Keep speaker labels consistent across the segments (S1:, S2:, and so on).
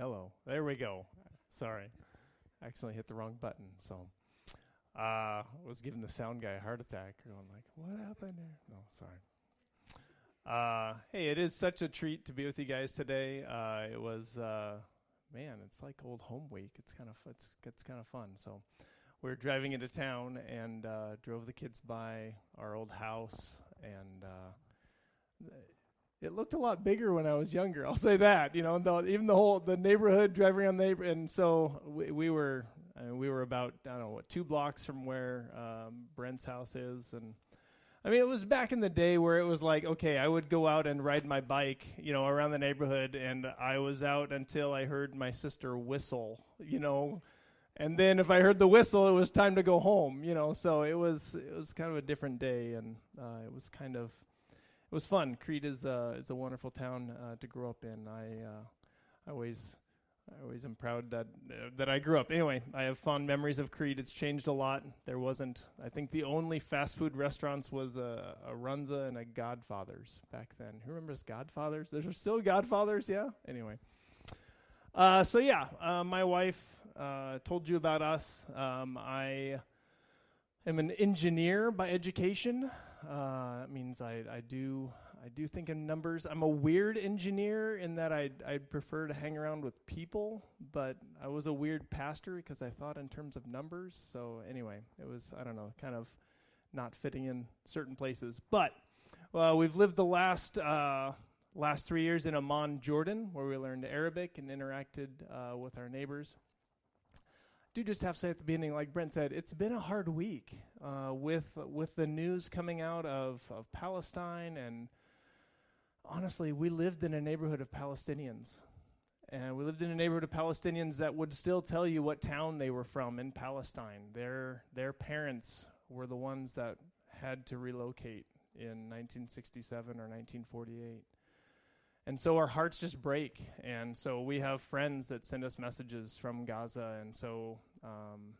S1: Hello. There we go. Sorry. I accidentally hit the wrong button. So uh was giving the sound guy a heart attack. Going like, what happened there? No, sorry. Uh hey, it is such a treat to be with you guys today. Uh it was uh man, it's like old home week. It's kind of it's it's kind of fun. So we are driving into town and uh, drove the kids by our old house and uh, it looked a lot bigger when I was younger. I'll say that. You know, the, even the whole the neighborhood driving around the neighbor, and so we, we were I mean, we were about I don't know what two blocks from where um, Brent's house is, and I mean it was back in the day where it was like okay, I would go out and ride my bike, you know, around the neighborhood, and I was out until I heard my sister whistle, you know. And then if I heard the whistle, it was time to go home, you know. So it was it was kind of a different day, and uh, it was kind of it was fun. Crete is uh, is a wonderful town uh, to grow up in. I uh, I always I always am proud that uh, that I grew up. Anyway, I have fond memories of Crete. It's changed a lot. There wasn't. I think the only fast food restaurants was a, a Runza and a Godfather's back then. Who remembers Godfather's? There's still Godfather's, yeah. Anyway, uh, so yeah, uh, my wife told you about us. Um, I am an engineer by education. Uh, that means I, I do I do think in numbers. I'm a weird engineer in that I'd, I'd prefer to hang around with people, but I was a weird pastor because I thought in terms of numbers. So anyway, it was I don't know, kind of not fitting in certain places. But well, we've lived the last uh, last three years in Amman, Jordan, where we learned Arabic and interacted uh, with our neighbors do just have to say at the beginning, like Brent said, it's been a hard week uh, with with the news coming out of, of Palestine, and honestly, we lived in a neighborhood of Palestinians, and we lived in a neighborhood of Palestinians that would still tell you what town they were from in Palestine. Their their parents were the ones that had to relocate in 1967 or 1948. And so our hearts just break. And so we have friends that send us messages from Gaza. And so, um,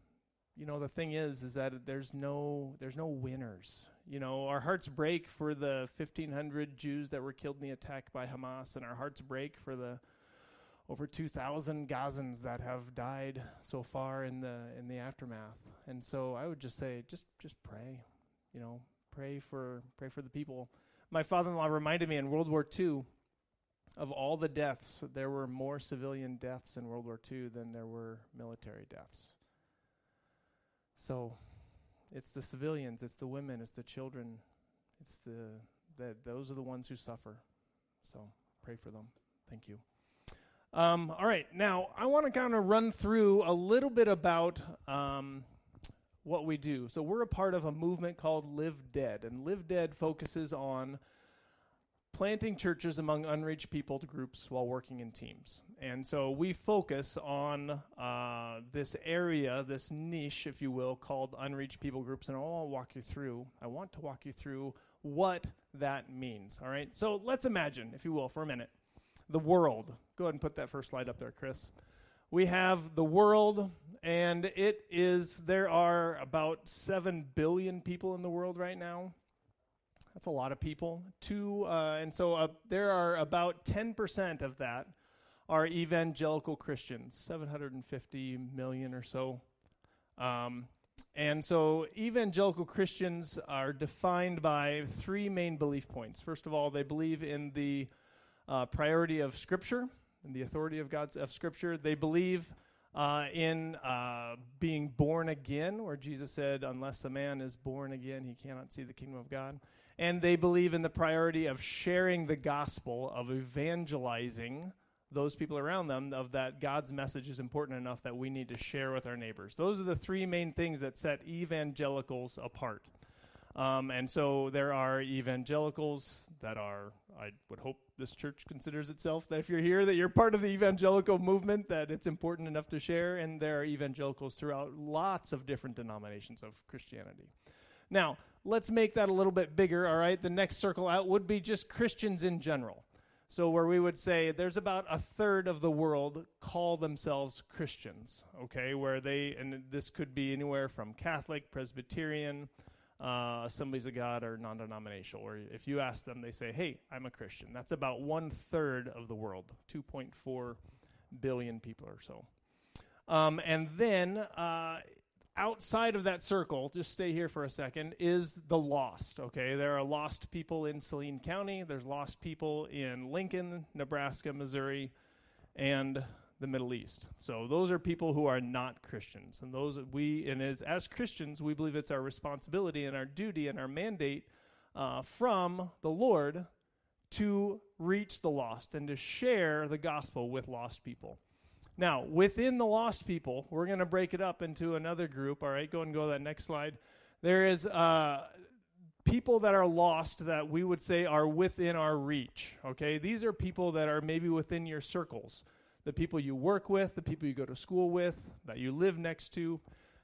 S1: you know, the thing is, is that there's no, there's no winners. You know, our hearts break for the 1,500 Jews that were killed in the attack by Hamas, and our hearts break for the over 2,000 Gazans that have died so far in the in the aftermath. And so I would just say, just just pray. You know, pray for pray for the people. My father-in-law reminded me in World War II of all the deaths, there were more civilian deaths in World War II than there were military deaths. So it's the civilians, it's the women, it's the children, it's the that those are the ones who suffer. So pray for them. Thank you. Um, all right, now I want to kind of run through a little bit about um, what we do. So we're a part of a movement called Live Dead, and Live Dead focuses on planting churches among unreached people groups while working in teams. And so we focus on uh, this area, this niche, if you will, called unreached people groups. And I'll walk you through, I want to walk you through what that means. All right. So let's imagine, if you will, for a minute, the world. Go ahead and put that first slide up there, Chris. We have the world, and it is, there are about 7 billion people in the world right now. That's a lot of people. Two, uh, and so uh, there are about 10% of that are evangelical Christians, 750 million or so. Um, and so evangelical Christians are defined by three main belief points. First of all, they believe in the uh, priority of Scripture and the authority of God's of Scripture. They believe uh, in uh, being born again, where Jesus said, "Unless a man is born again, he cannot see the kingdom of God." and they believe in the priority of sharing the gospel, of evangelizing those people around them, of that God's message is important enough that we need to share with our neighbors. Those are the three main things that set evangelicals apart. Um, and so there are evangelicals that are, I would hope this church considers itself that if you're here, that you're part of the evangelical movement, that it's important enough to share. And there are evangelicals throughout lots of different denominations of Christianity. Now, let's make that a little bit bigger, all right? The next circle out would be just Christians in general. So, where we would say there's about a third of the world call themselves Christians, okay? Where they, and this could be anywhere from Catholic, Presbyterian, uh, Assemblies of God, or non denominational. Or if you ask them, they say, hey, I'm a Christian. That's about one third of the world, 2.4 billion people or so. Um, and then uh, outside of that circle, just stay here for a second, is the lost. Okay, there are lost people in Saline County. There's lost people in Lincoln, Nebraska, Missouri, and the Middle East. So those are people who are not Christians, and those we and as as Christians, we believe it's our responsibility and our duty and our mandate uh, from the Lord to reach the lost and to share the gospel with lost people. Now, within the lost people, we're going to break it up into another group. All right, go and go to that next slide. There is uh, people that are lost that we would say are within our reach. Okay, these are people that are maybe within your circles, the people you work with, the people you go to school with, that you live next to.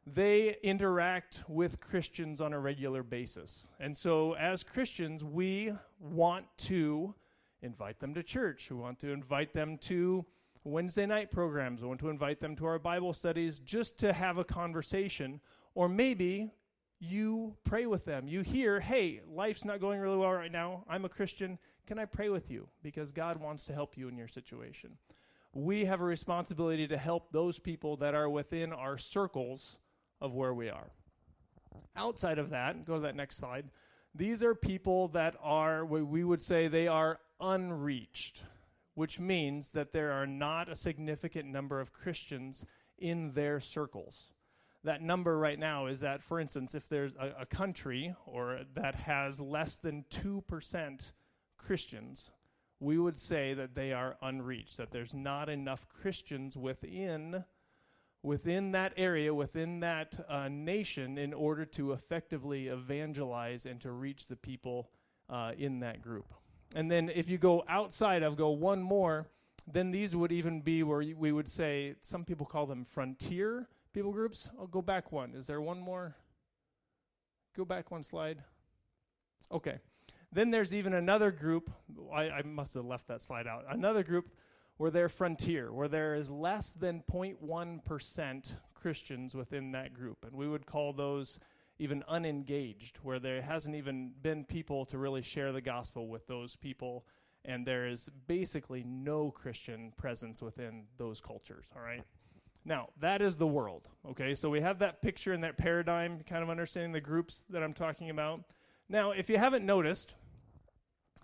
S1: They interact with Christians on a regular basis. And so, as Christians, we want to invite them to church. We want to invite them to Wednesday night programs. We want to invite them to our Bible studies just to have a conversation. Or maybe you pray with them. You hear, hey, life's not going really well right now. I'm a Christian. Can I pray with you? Because God wants to help you in your situation. We have a responsibility to help those people that are within our circles of where we are. Outside of that, go to that next slide. These are people that are, we would say, they are unreached which means that there are not a significant number of Christians in their circles. That number right now is that, for instance, if there's a, a country or that has less than 2% Christians, we would say that they are unreached, that there's not enough Christians within within that area, within that uh, nation, in order to effectively evangelize and to reach the people uh, in that group. And then if you go outside of, go one more, then these would even be where we would say, some people call them frontier people groups. I'll go back one. Is there one more? Go back one slide. Okay. Then there's even another group. I, I must have left that slide out. Another group where they're frontier, where there is less than 0.1% Christians within that group. And we would call those even unengaged, where there hasn't even been people to really share the gospel with those people, and there is basically no Christian presence within those cultures, all right? Now, that is the world, okay? So we have that picture and that paradigm, kind of understanding the groups that I'm talking about. Now, if you haven't noticed,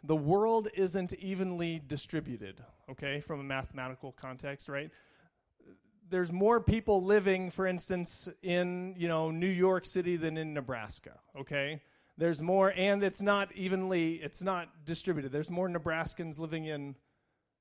S1: the world isn't evenly distributed, okay, from a mathematical context, right? there's more people living, for instance, in you know New York City than in Nebraska. Okay, there's more, and it's not evenly, it's not distributed. There's more Nebraskans living in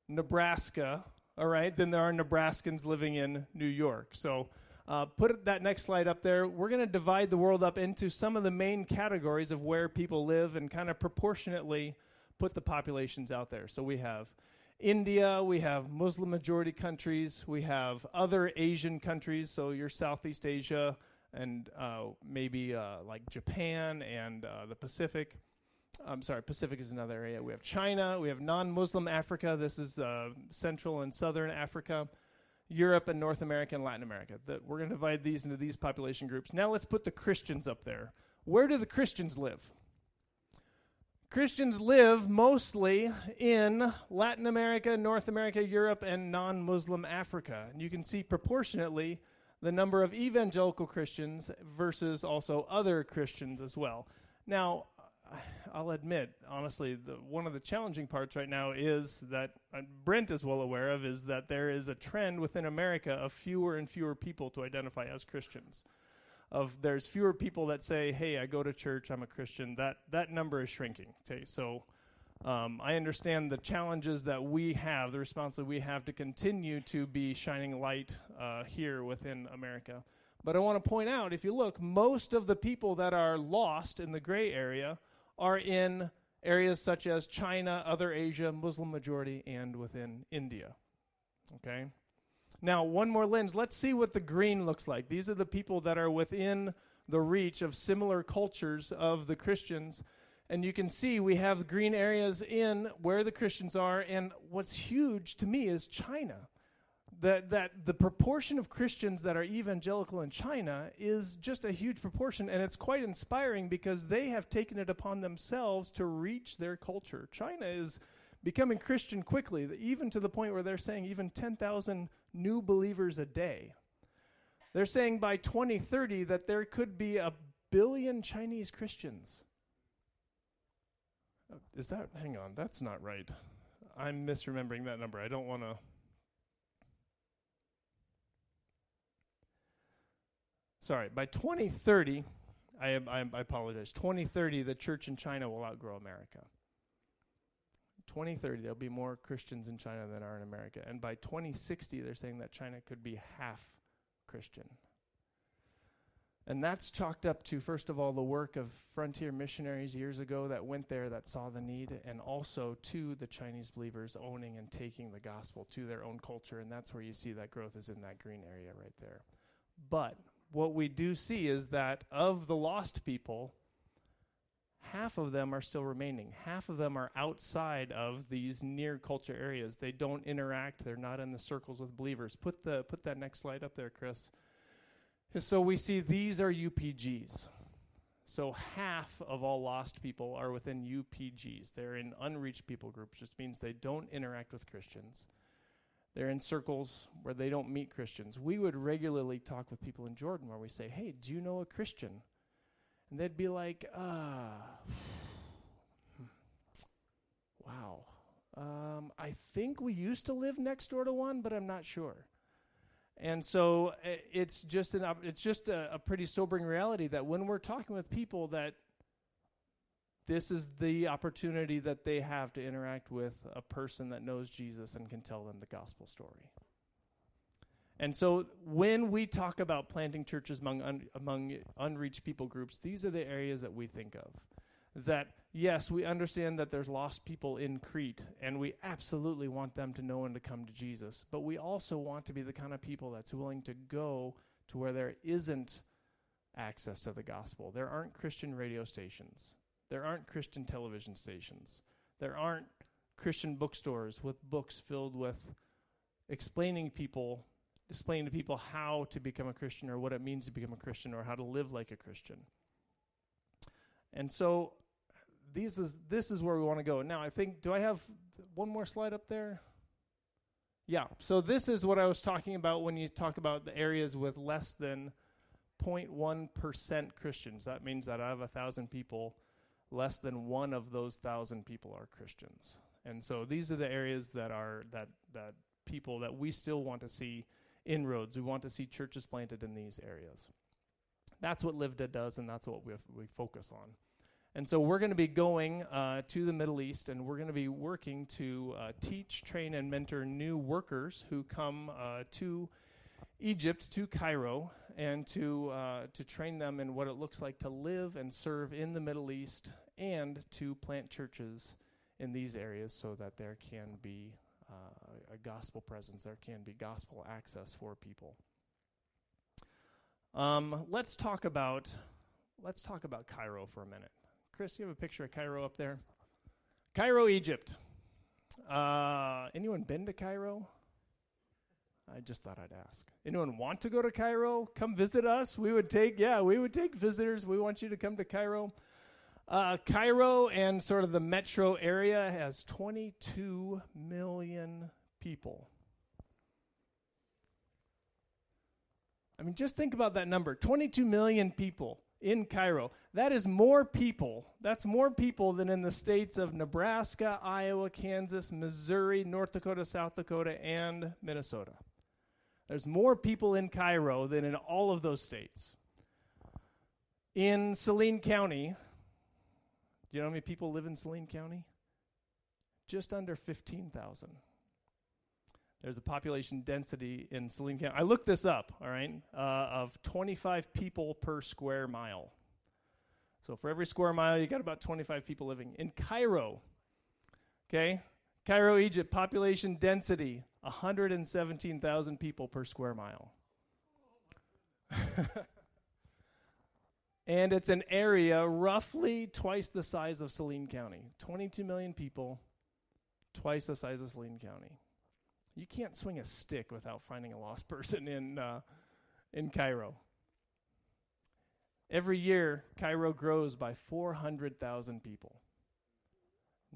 S1: Nebraska, all right, than there are Nebraskans living in New York. So. Uh, put that next slide up there. We're going to divide the world up into some of the main categories of where people live and kind of proportionately put the populations out there. So we have India, we have Muslim majority countries, we have other Asian countries, so your Southeast Asia and uh, maybe uh, like Japan and uh, the Pacific. I'm sorry, Pacific is another area. We have China, we have non Muslim Africa, this is uh, Central and Southern Africa, Europe and North America and Latin America. That we're going to divide these into these population groups. Now let's put the Christians up there. Where do the Christians live? Christians live mostly in Latin America, North America, Europe, and non Muslim Africa. And you can see proportionately the number of evangelical Christians versus also other Christians as well. Now, I'll admit, honestly, the, one of the challenging parts right now is that uh, Brent is well aware of is that there is a trend within America of fewer and fewer people to identify as Christians of there's fewer people that say, "Hey, I go to church, I'm a Christian." That that number is shrinking. Okay, so um, I understand the challenges that we have, the responsibility we have to continue to be shining light uh, here within America. But I want to point out, if you look, most of the people that are lost in the gray area are in areas such as China, other Asia, Muslim majority, and within India. Okay. Now, one more lens. Let's see what the green looks like. These are the people that are within the reach of similar cultures of the Christians. And you can see we have green areas in where the Christians are. And what's huge to me is China. That, that the proportion of Christians that are evangelical in China is just a huge proportion. And it's quite inspiring because they have taken it upon themselves to reach their culture. China is becoming Christian quickly, even to the point where they're saying even 10,000 new believers a day. They're saying by 2030 that there could be a billion Chinese Christians. Uh, is that, hang on, that's not right. I'm misremembering that number. I don't want to. Sorry, by 2030, I, I, I apologize. 2030, the church in China will outgrow America. 2030, there'll be more Christians in China than are in America. And by 2060, they're saying that China could be half Christian. And that's chalked up to, first of all, the work of frontier missionaries years ago that went there that saw the need, and also to the Chinese believers owning and taking the gospel to their own culture. And that's where you see that growth is in that green area right there. But what we do see is that of the lost people, half of them are still remaining. Half of them are outside of these near culture areas. They don't interact. They're not in the circles with believers. Put the put that next slide up there, Chris. So we see these are UPGs. So half of all lost people are within UPGs. They're in unreached people groups, which means they don't interact with Christians. They're in circles where they don't meet Christians. We would regularly talk with people in Jordan where we say, Hey, do you know a Christian? And they'd be like, Ah, wow. Um, I think we used to live next door to one, but I'm not sure. And so uh, it's just an it's just a, a pretty sobering reality that when we're talking with people that this is the opportunity that they have to interact with a person that knows Jesus and can tell them the gospel story. And so when we talk about planting churches among un, among unreached people groups, these are the areas that we think of. That yes, we understand that there's lost people in Crete and we absolutely want them to know and to come to Jesus, but we also want to be the kind of people that's willing to go to where there isn't access to the gospel. There aren't Christian radio stations. There aren't Christian television stations. There aren't Christian bookstores with books filled with explaining people, explaining to people how to become a Christian or what it means to become a Christian or how to live like a Christian. And so these is this is where we want to go. Now, I think do I have one more slide up there? Yeah. So this is what I was talking about when you talk about the areas with less than 0.1% Christians. That means that out of a thousand people, less than one of those thousand people are Christians. And so these are the areas that are that that people that we still want to see inroads. We want to see churches planted in these areas. That's what LiveDead does, and that's what we we focus on. And so we're going to be going uh, to the Middle East, and we're going to be working to uh, teach, train, and mentor new workers who come uh, to Egypt, to Cairo, and to uh, to train them in what it looks like to live and serve in the Middle East and to plant churches in these areas so that there can be uh, a gospel presence, there can be gospel access for people. Um, let's talk about let's talk about Cairo for a minute. Chris, you have a picture of Cairo up there. Cairo, Egypt. Uh, anyone been to Cairo? I just thought I'd ask. Anyone want to go to Cairo? Come visit us. We would take, yeah, we would take visitors. We want you to come to Cairo. Uh, Cairo and sort of the metro area has 22 million people. I mean, just think about that number 22 million people in Cairo. That is more people. That's more people than in the states of Nebraska, Iowa, Kansas, Missouri, North Dakota, South Dakota, and Minnesota. There's more people in Cairo than in all of those states. In Saline County, do you know how many people live in Saline County? Just under 15,000. There's a population density in Saline County. I looked this up, all right, uh, of 25 people per square mile. So for every square mile, you got about 25 people living. In Cairo, okay, Cairo, Egypt, population density 117,000 people per square mile. and it's an area roughly twice the size of Saline County 22 million people, twice the size of Saline County. You can't swing a stick without finding a lost person in, uh, in Cairo. Every year, Cairo grows by 400,000 people.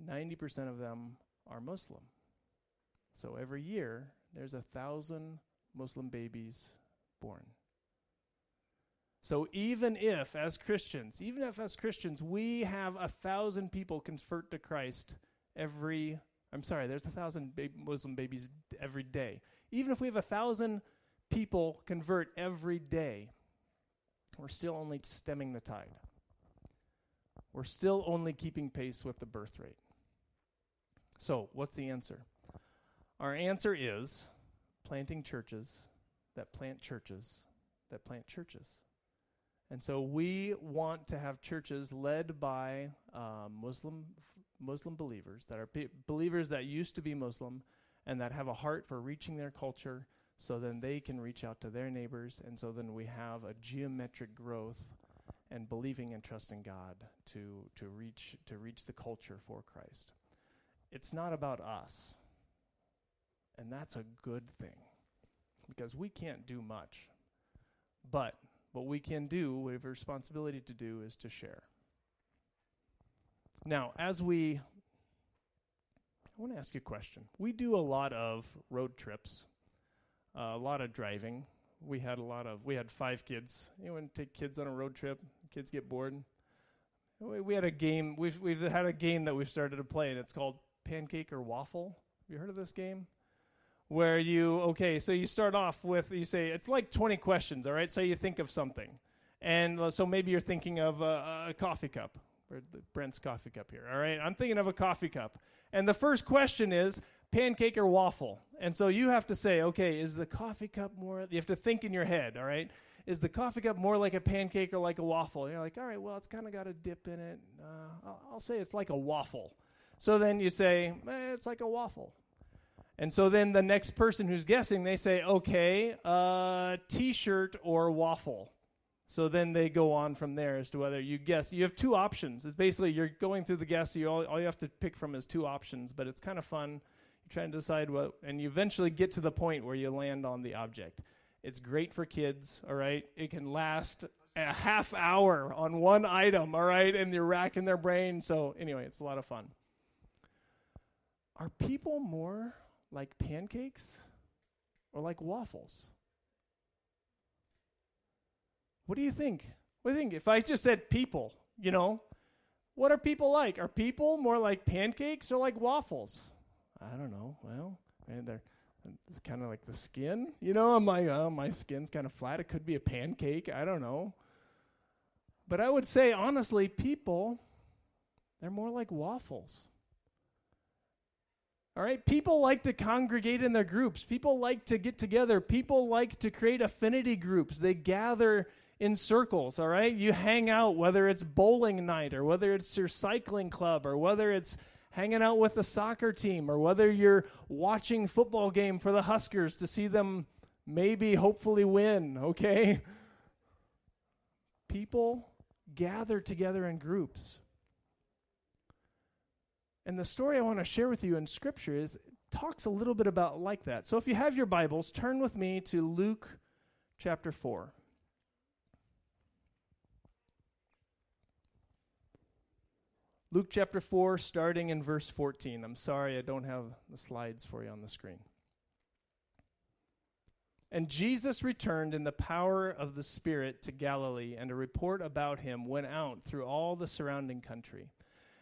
S1: 90% of them are Muslim. So every year, there's a thousand Muslim babies born. So even if, as Christians, even if as Christians, we have a thousand people convert to Christ every, I'm sorry, there's a thousand ba- Muslim babies every day. Even if we have a thousand people convert every day, we're still only stemming the tide. We're still only keeping pace with the birth rate. So, what's the answer? Our answer is planting churches that plant churches that plant churches. And so we want to have churches led by um, Muslim Muslim believers that are be- believers that used to be Muslim and that have a heart for reaching their culture so then they can reach out to their neighbors and so then we have a geometric growth and believing and trusting God to to reach to reach the culture for Christ. It's not about us. And that's a good thing because we can't do much. But what we can do, we have a responsibility to do, is to share. Now, as we, I want to ask you a question. We do a lot of road trips, uh, a lot of driving. We had a lot of, we had five kids. To take kids on a road trip? Kids get bored. We, we had a game, we've, we've had a game that we've started to play, and it's called Pancake or Waffle. Have you heard of this game? Where you okay so you start off with you say it's like 20 questions all right? So you think of something. And uh, so maybe you're thinking of a, a coffee cup or brent's coffee cup here all right? I'm thinking of a coffee cup. And the first question is pancake or waffle? And so you have to say okay is the coffee cup more you have to think in your head all right? Is the coffee cup more like a pancake or like a waffle? And you're like all right well it's kind of got a dip in it. Uh, I'll, I'll, say it's like a waffle. So then you say eh, it's like a waffle and so then the next person who's guessing, they say, okay, uh, t shirt or waffle. So then they go on from there as to whether you guess. You have two options. It's basically you're going through the guess. You all, all you have to pick from is two options, but it's kind of fun. You're trying to decide what, and you eventually get to the point where you land on the object. It's great for kids, all right? It can last a half hour on one item, all right? And they're racking their brain. So, anyway, it's a lot of fun. Are people more like pancakes or like waffles? What do you think? What do you think? If I just said people, you know, what are people like? Are people more like pancakes or like waffles? I don't know. Well, and they're it's kind of like the skin, you know. I'm like, oh, my skin's kind of flat. It could be a pancake. I don't know. But I would say, honestly, people, they're more like waffles. All right, people like to congregate in their groups. People like to get together. People like to create affinity groups. They gather in circles, all right? You hang out, whether it's bowling night or whether it's your cycling club or whether it's hanging out with the soccer team or whether you're watching football game for the Huskers to see them maybe hopefully win, okay? People gather together in groups. And the story I want to share with you in Scripture is talks a little bit about like that. So if you have your Bibles, turn with me to Luke chapter 4. Luke chapter 4, starting in verse 14. I'm sorry I don't have the slides for you on the screen. And Jesus returned in the power of the Spirit to Galilee, and a report about him went out through all the surrounding country.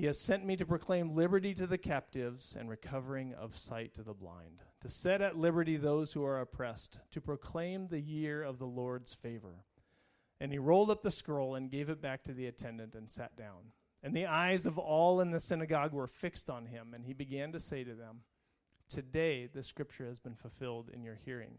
S1: He has sent me to proclaim liberty to the captives and recovering of sight to the blind, to set at liberty those who are oppressed, to proclaim the year of the Lord's favor. And he rolled up the scroll and gave it back to the attendant and sat down. And the eyes of all in the synagogue were fixed on him, and he began to say to them, Today the scripture has been fulfilled in your hearing.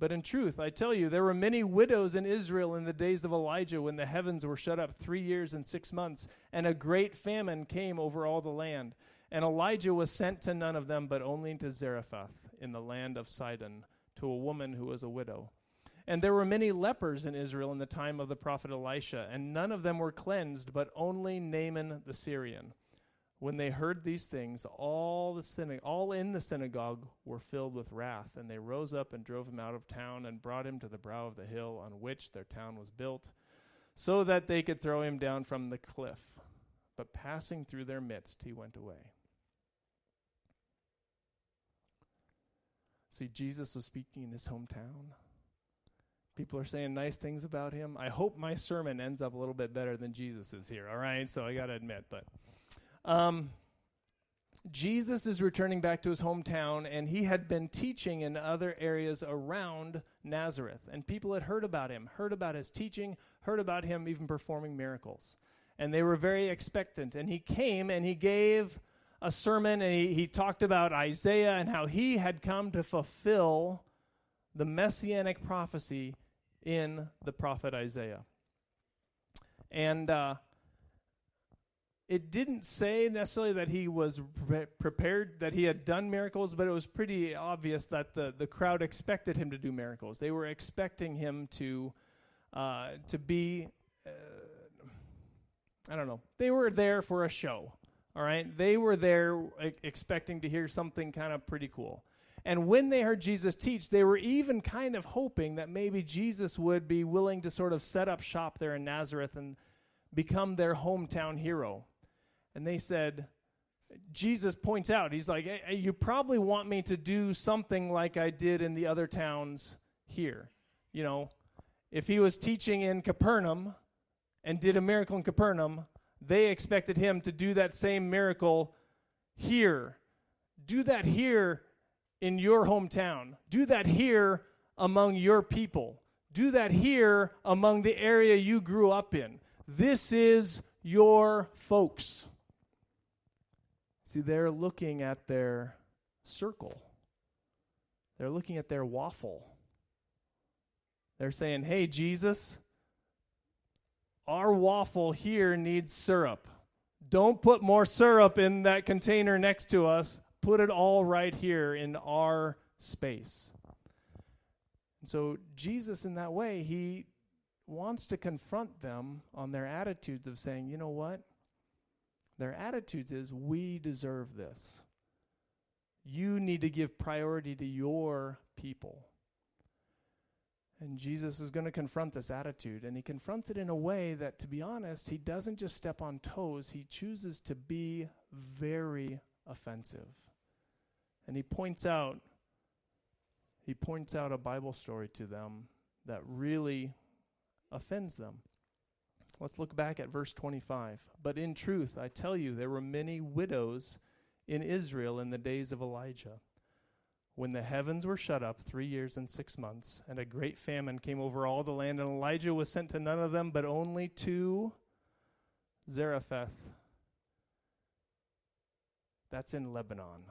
S1: But in truth, I tell you, there were many widows in Israel in the days of Elijah when the heavens were shut up three years and six months, and a great famine came over all the land. And Elijah was sent to none of them, but only to Zarephath in the land of Sidon, to a woman who was a widow. And there were many lepers in Israel in the time of the prophet Elisha, and none of them were cleansed, but only Naaman the Syrian. When they heard these things, all the syna- all in the synagogue were filled with wrath, and they rose up and drove him out of town and brought him to the brow of the hill on which their town was built, so that they could throw him down from the cliff. But passing through their midst, he went away. See, Jesus was speaking in his hometown. People are saying nice things about him. I hope my sermon ends up a little bit better than Jesus is here, all right? So I got to admit, but um, Jesus is returning back to his hometown, and he had been teaching in other areas around Nazareth. And people had heard about him, heard about his teaching, heard about him even performing miracles. And they were very expectant. And he came and he gave a sermon, and he, he talked about Isaiah and how he had come to fulfill the messianic prophecy in the prophet Isaiah. And uh, it didn't say necessarily that he was pre- prepared, that he had done miracles, but it was pretty obvious that the, the crowd expected him to do miracles. They were expecting him to, uh, to be, uh, I don't know, they were there for a show. All right? They were there e- expecting to hear something kind of pretty cool. And when they heard Jesus teach, they were even kind of hoping that maybe Jesus would be willing to sort of set up shop there in Nazareth and become their hometown hero. And they said, Jesus points out, he's like, hey, You probably want me to do something like I did in the other towns here. You know, if he was teaching in Capernaum and did a miracle in Capernaum, they expected him to do that same miracle here. Do that here in your hometown. Do that here among your people. Do that here among the area you grew up in. This is your folks. See, they're looking at their circle, they're looking at their waffle. They're saying, hey, Jesus, our waffle here needs syrup. Don't put more syrup in that container next to us. Put it all right here in our space. And so, Jesus, in that way, he wants to confront them on their attitudes of saying, you know what? Their attitudes is, we deserve this. You need to give priority to your people. And Jesus is going to confront this attitude, and he confronts it in a way that, to be honest, he doesn't just step on toes, he chooses to be very offensive. And he points out he points out a Bible story to them that really offends them. Let's look back at verse 25. But in truth, I tell you, there were many widows in Israel in the days of Elijah, when the heavens were shut up three years and six months, and a great famine came over all the land, and Elijah was sent to none of them, but only to Zarephath. That's in Lebanon.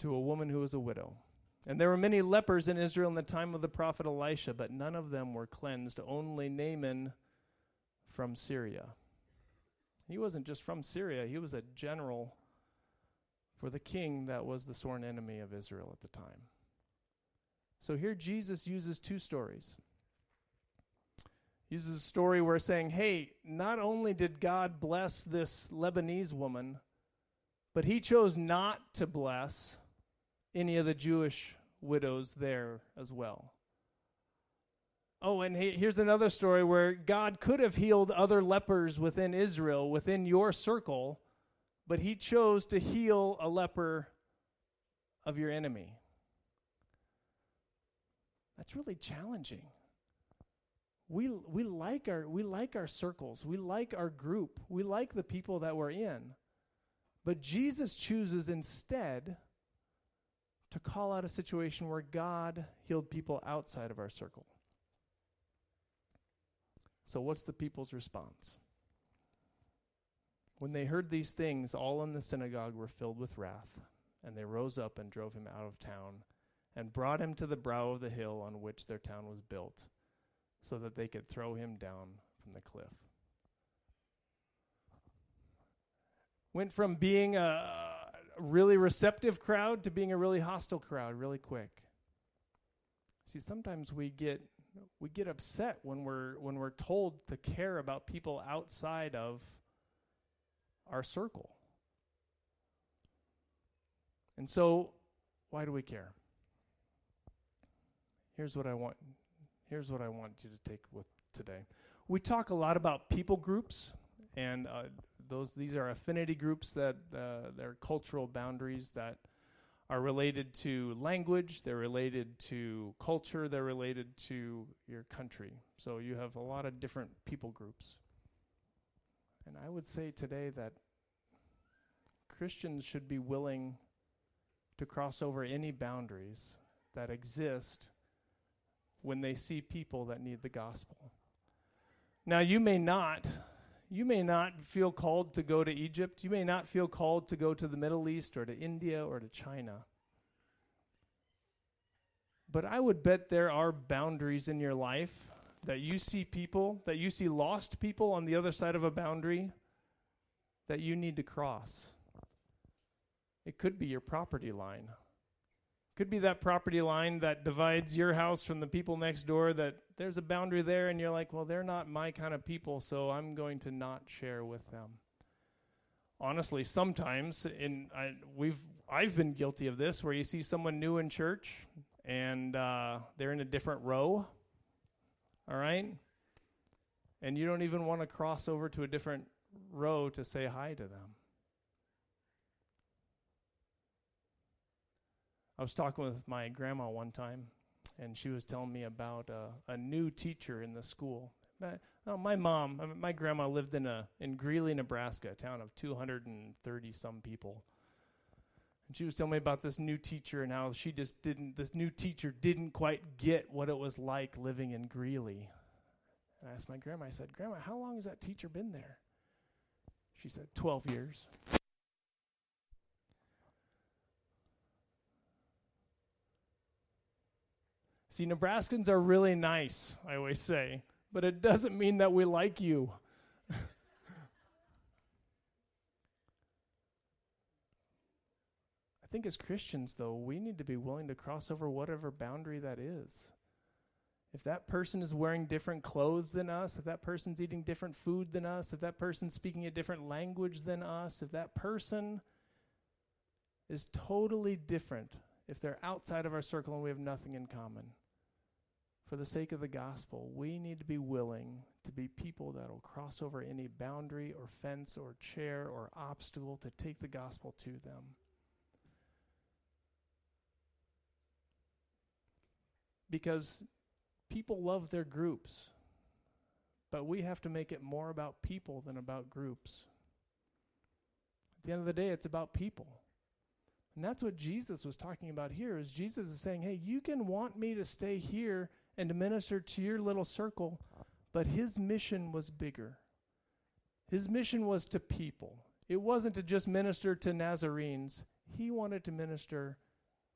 S1: To a woman who was a widow. And there were many lepers in Israel in the time of the prophet Elisha, but none of them were cleansed, only Naaman from Syria. He wasn't just from Syria, he was a general for the king that was the sworn enemy of Israel at the time. So here Jesus uses two stories. He uses a story where saying, hey, not only did God bless this Lebanese woman, but he chose not to bless any of the Jewish widows there as well. Oh, and he, here's another story where God could have healed other lepers within Israel, within your circle, but he chose to heal a leper of your enemy. That's really challenging. We, we, like our, we like our circles. We like our group. We like the people that we're in. But Jesus chooses instead to call out a situation where God healed people outside of our circle. So, what's the people's response? When they heard these things, all in the synagogue were filled with wrath, and they rose up and drove him out of town, and brought him to the brow of the hill on which their town was built, so that they could throw him down from the cliff. Went from being a really receptive crowd to being a really hostile crowd really quick. See, sometimes we get we get upset when we're when we're told to care about people outside of our circle. And so, why do we care? Here's what I want here's what I want you to take with today. We talk a lot about people groups and uh, those these are affinity groups that uh, they're cultural boundaries that are related to language, they're related to culture, they're related to your country. So you have a lot of different people groups. And I would say today that Christians should be willing to cross over any boundaries that exist when they see people that need the gospel. Now, you may not you may not feel called to go to Egypt. You may not feel called to go to the Middle East or to India or to China. But I would bet there are boundaries in your life that you see people, that you see lost people on the other side of a boundary that you need to cross. It could be your property line. Could be that property line that divides your house from the people next door that there's a boundary there and you're like, well, they're not my kind of people, so I'm going to not share with them. Honestly, sometimes in I, we've I've been guilty of this where you see someone new in church and uh, they're in a different row. All right? And you don't even want to cross over to a different row to say hi to them. I was talking with my grandma one time, and she was telling me about uh, a new teacher in the school. But, oh, my mom, uh, my grandma lived in a in Greeley, Nebraska, a town of 230 some people. And she was telling me about this new teacher and how she just didn't. This new teacher didn't quite get what it was like living in Greeley. And I asked my grandma. I said, "Grandma, how long has that teacher been there?" She said, 12 years." See, Nebraskans are really nice, I always say, but it doesn't mean that we like you. I think as Christians, though, we need to be willing to cross over whatever boundary that is. If that person is wearing different clothes than us, if that person's eating different food than us, if that person's speaking a different language than us, if that person is totally different, if they're outside of our circle and we have nothing in common, for the sake of the gospel, we need to be willing to be people that will cross over any boundary or fence or chair or obstacle to take the gospel to them. Because people love their groups, but we have to make it more about people than about groups. At the end of the day, it's about people. And that's what Jesus was talking about here is Jesus is saying, "Hey, you can want me to stay here and to minister to your little circle, but his mission was bigger. His mission was to people. It wasn't to just minister to Nazarenes, he wanted to minister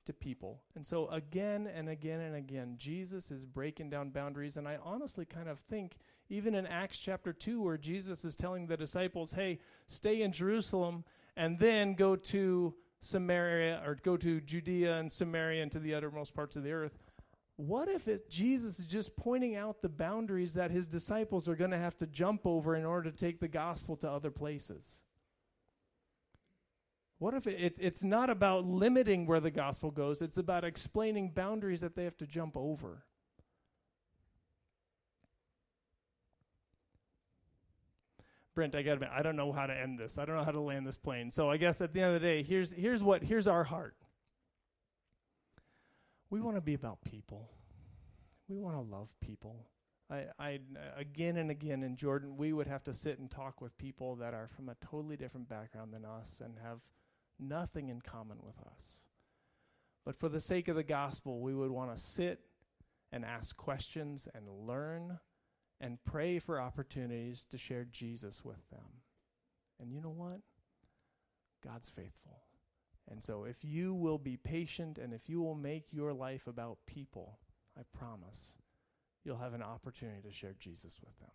S1: to people. And so, again and again and again, Jesus is breaking down boundaries. And I honestly kind of think, even in Acts chapter 2, where Jesus is telling the disciples, hey, stay in Jerusalem and then go to Samaria or go to Judea and Samaria and to the uttermost parts of the earth what if it, Jesus is just pointing out the boundaries that his disciples are going to have to jump over in order to take the gospel to other places? What if it, it, it's not about limiting where the gospel goes, it's about explaining boundaries that they have to jump over? Brent, I got to I don't know how to end this. I don't know how to land this plane. So I guess at the end of the day, here's here's what here's our heart we want to be about people. We want to love people. I, I, again and again in Jordan, we would have to sit and talk with people that are from a totally different background than us and have nothing in common with us. But for the sake of the gospel, we would want to sit and ask questions and learn and pray for opportunities to share Jesus with them. And you know what? God's faithful. And so if you will be patient and if you will make your life about people, I promise you'll have an opportunity to share Jesus with them.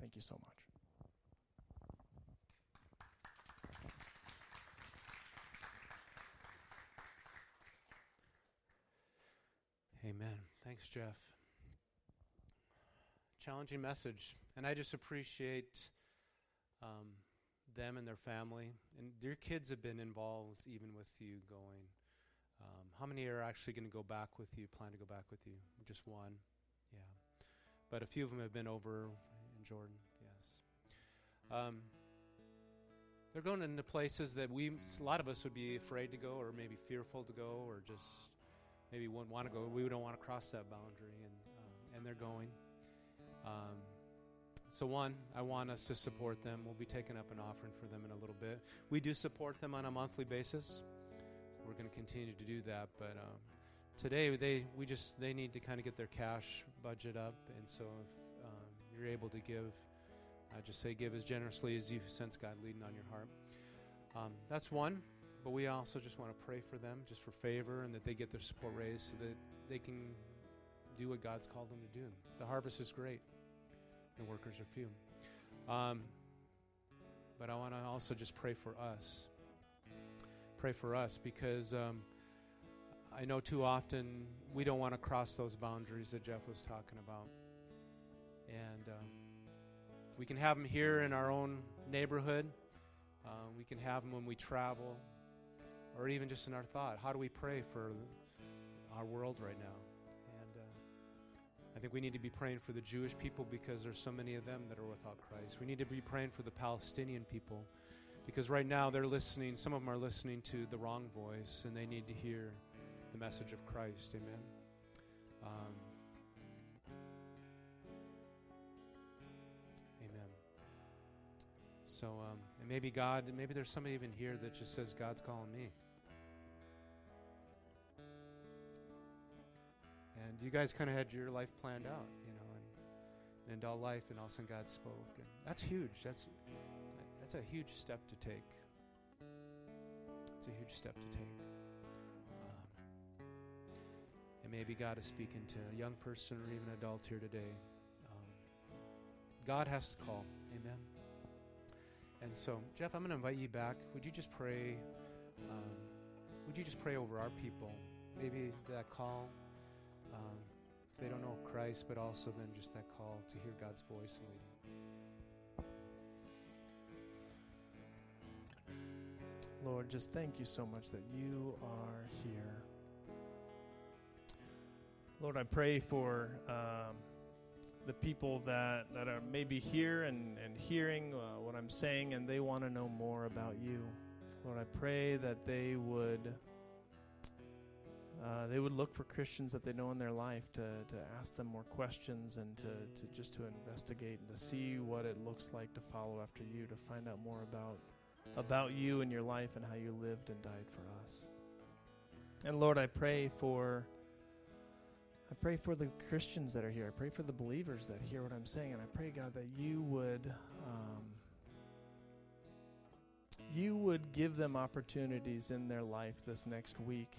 S1: Thank you so much.
S2: Amen. Thanks, Jeff. Challenging message. And I just appreciate um, them and their family. And your kids have been involved even with you going. Um, how many are actually going to go back with you, plan to go back with you? Just one? Yeah. But a few of them have been over in Jordan, yes. Um, they're going into places that we, a lot of us would be afraid to go or maybe fearful to go or just maybe wouldn't want to go. We don't want to cross that boundary, and um, and they're going. So one, I want us to support them. We'll be taking up an offering for them in a little bit. We do support them on a monthly basis. We're going to continue to do that, but um, today they we just they need to kind of get their cash budget up, and so if um, you're able to give, I just say give as generously as you sense God leading on your heart. Um, that's one. But we also just want to pray for them, just for favor, and that they get their support raised so that they can do what God's called them to do. The harvest is great, the workers are few. Um, but I want to also just pray for us. Pray for us because um, I know too often we don't want to cross those boundaries that Jeff was talking about. And um, we can have them here in our own neighborhood. Uh, we can have them when we travel or even just in our thought. How do we pray for our world right now? I think we need to be praying for the Jewish people because there's so many of them that are without Christ. We need to be praying for the Palestinian people because right now they're listening, some of them are listening to the wrong voice and they need to hear the message of Christ. Amen. Um, amen. So, um, and maybe God, maybe there's somebody even here that just says, God's calling me. And you guys kind of had your life planned out, you know, and, and adult life, and all of a sudden God spoke. And that's huge. That's, that's a huge step to take. It's a huge step to take. Um, and maybe God is speaking to a young person or even adult here today. Um, God has to call. Amen. And so, Jeff, I'm going to invite you back. Would you just pray? Um, would you just pray over our people? Maybe that call they don't know Christ, but also then just that call to hear God's voice leading.
S1: Lord, just thank you so much that you are here. Lord, I pray for um, the people that, that are maybe here and, and hearing uh, what I'm saying and they want to know more about you. Lord, I pray that they would uh, they would look for Christians that they know in their life to, to ask them more questions and to, to just to investigate and to see what it looks like to follow after you, to find out more about about you and your life and how you lived and died for us. And Lord, I pray for I pray for the Christians that are here. I pray for the believers that hear what I'm saying, and I pray God that you would um, you would give them opportunities in their life this next week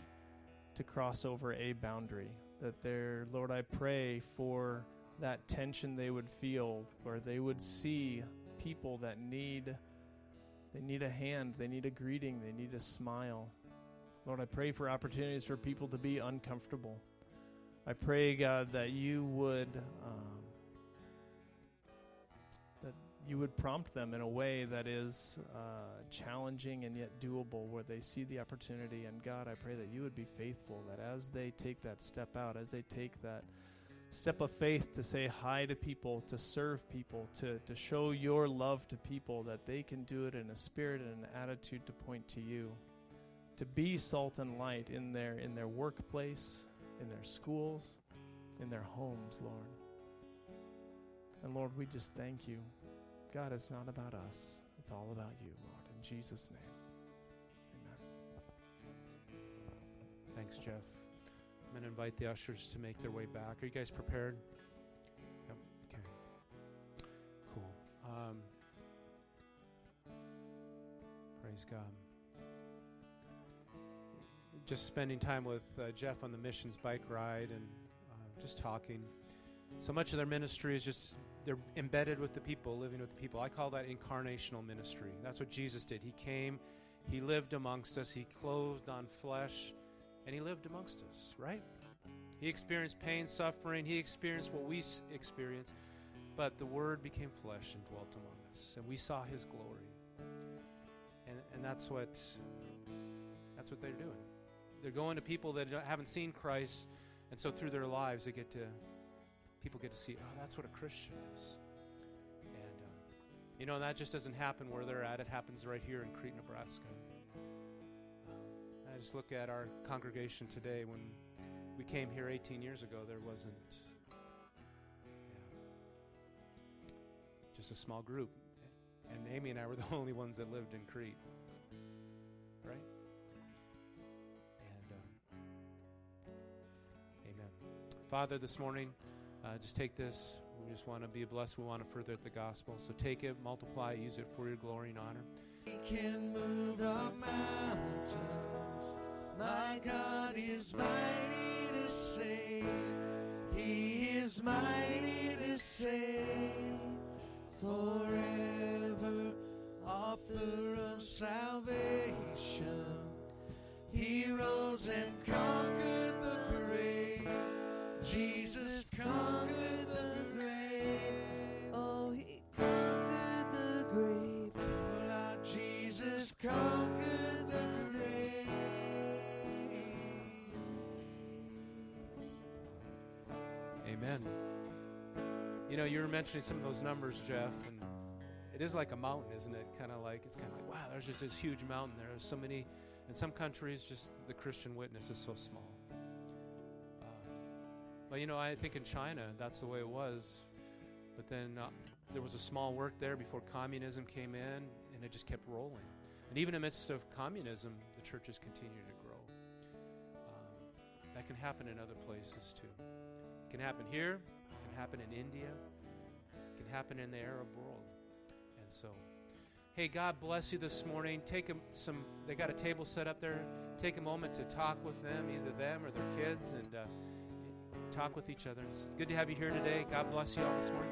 S1: to cross over a boundary. That there, Lord, I pray for that tension they would feel, where they would see people that need they need a hand, they need a greeting, they need a smile. Lord, I pray for opportunities for people to be uncomfortable. I pray, God, that you would um, you would prompt them in a way that is uh, challenging and yet doable, where they see the opportunity. And God, I pray that you would be faithful, that as they take that step out, as they take that step of faith to say hi to people, to serve people, to, to show your love to people, that they can do it in a spirit and an attitude to point to you, to be salt and light in their in their workplace, in their schools, in their homes, Lord. And Lord, we just thank you. God, it's not about us. It's all about you, Lord. In Jesus' name, amen.
S2: Thanks, Jeff. I'm going to invite the ushers to make their way back. Are you guys prepared? Yep. Okay. Cool. Um, praise God. Just spending time with uh, Jeff on the missions bike ride and uh, just talking. So much of their ministry is just they're embedded with the people, living with the people. I call that incarnational ministry. That's what Jesus did. He came, He lived amongst us, He clothed on flesh, and He lived amongst us, right? He experienced pain, suffering, He experienced what we experience, but the Word became flesh and dwelt among us, and we saw His glory. And, and that's what that's what they're doing. They're going to people that haven't seen Christ, and so through their lives, they get to people get to see, oh, that's what a Christian is. And, um, you know, that just doesn't happen where they're at. It happens right here in Crete, Nebraska. I just look at our congregation today. When we came here 18 years ago, there wasn't yeah, just a small group. And Amy and I were the only ones that lived in Crete. Right? And, um, amen. Father, this morning, uh, just take this. We just want to be blessed. We want to further the gospel. So take it, multiply use it for your glory and honor.
S3: He can move the mountains. My God is mighty to save. He is mighty to save. Forever, author of salvation. He rose and conquered the grave. Jesus conquered the grave. Oh, he conquered the grave. Oh, Lord Jesus conquered the grave.
S2: Amen. You know, you were mentioning some of those numbers, Jeff, and it is like a mountain, isn't it? Kind of like, it's kind of like, wow, there's just this huge mountain. There's so many, in some countries, just the Christian witness is so small. But, you know, I think in China, that's the way it was. But then uh, there was a small work there before communism came in, and it just kept rolling. And even amidst of communism, the churches continue to grow. Um, that can happen in other places too. It can happen here, it can happen in India, it can happen in the Arab world. And so, hey, God bless you this morning. Take 'em some, they got a table set up there. Take a moment to talk with them, either them or their kids, and uh, talk with each other. It's good to have you here today. God bless you all this morning.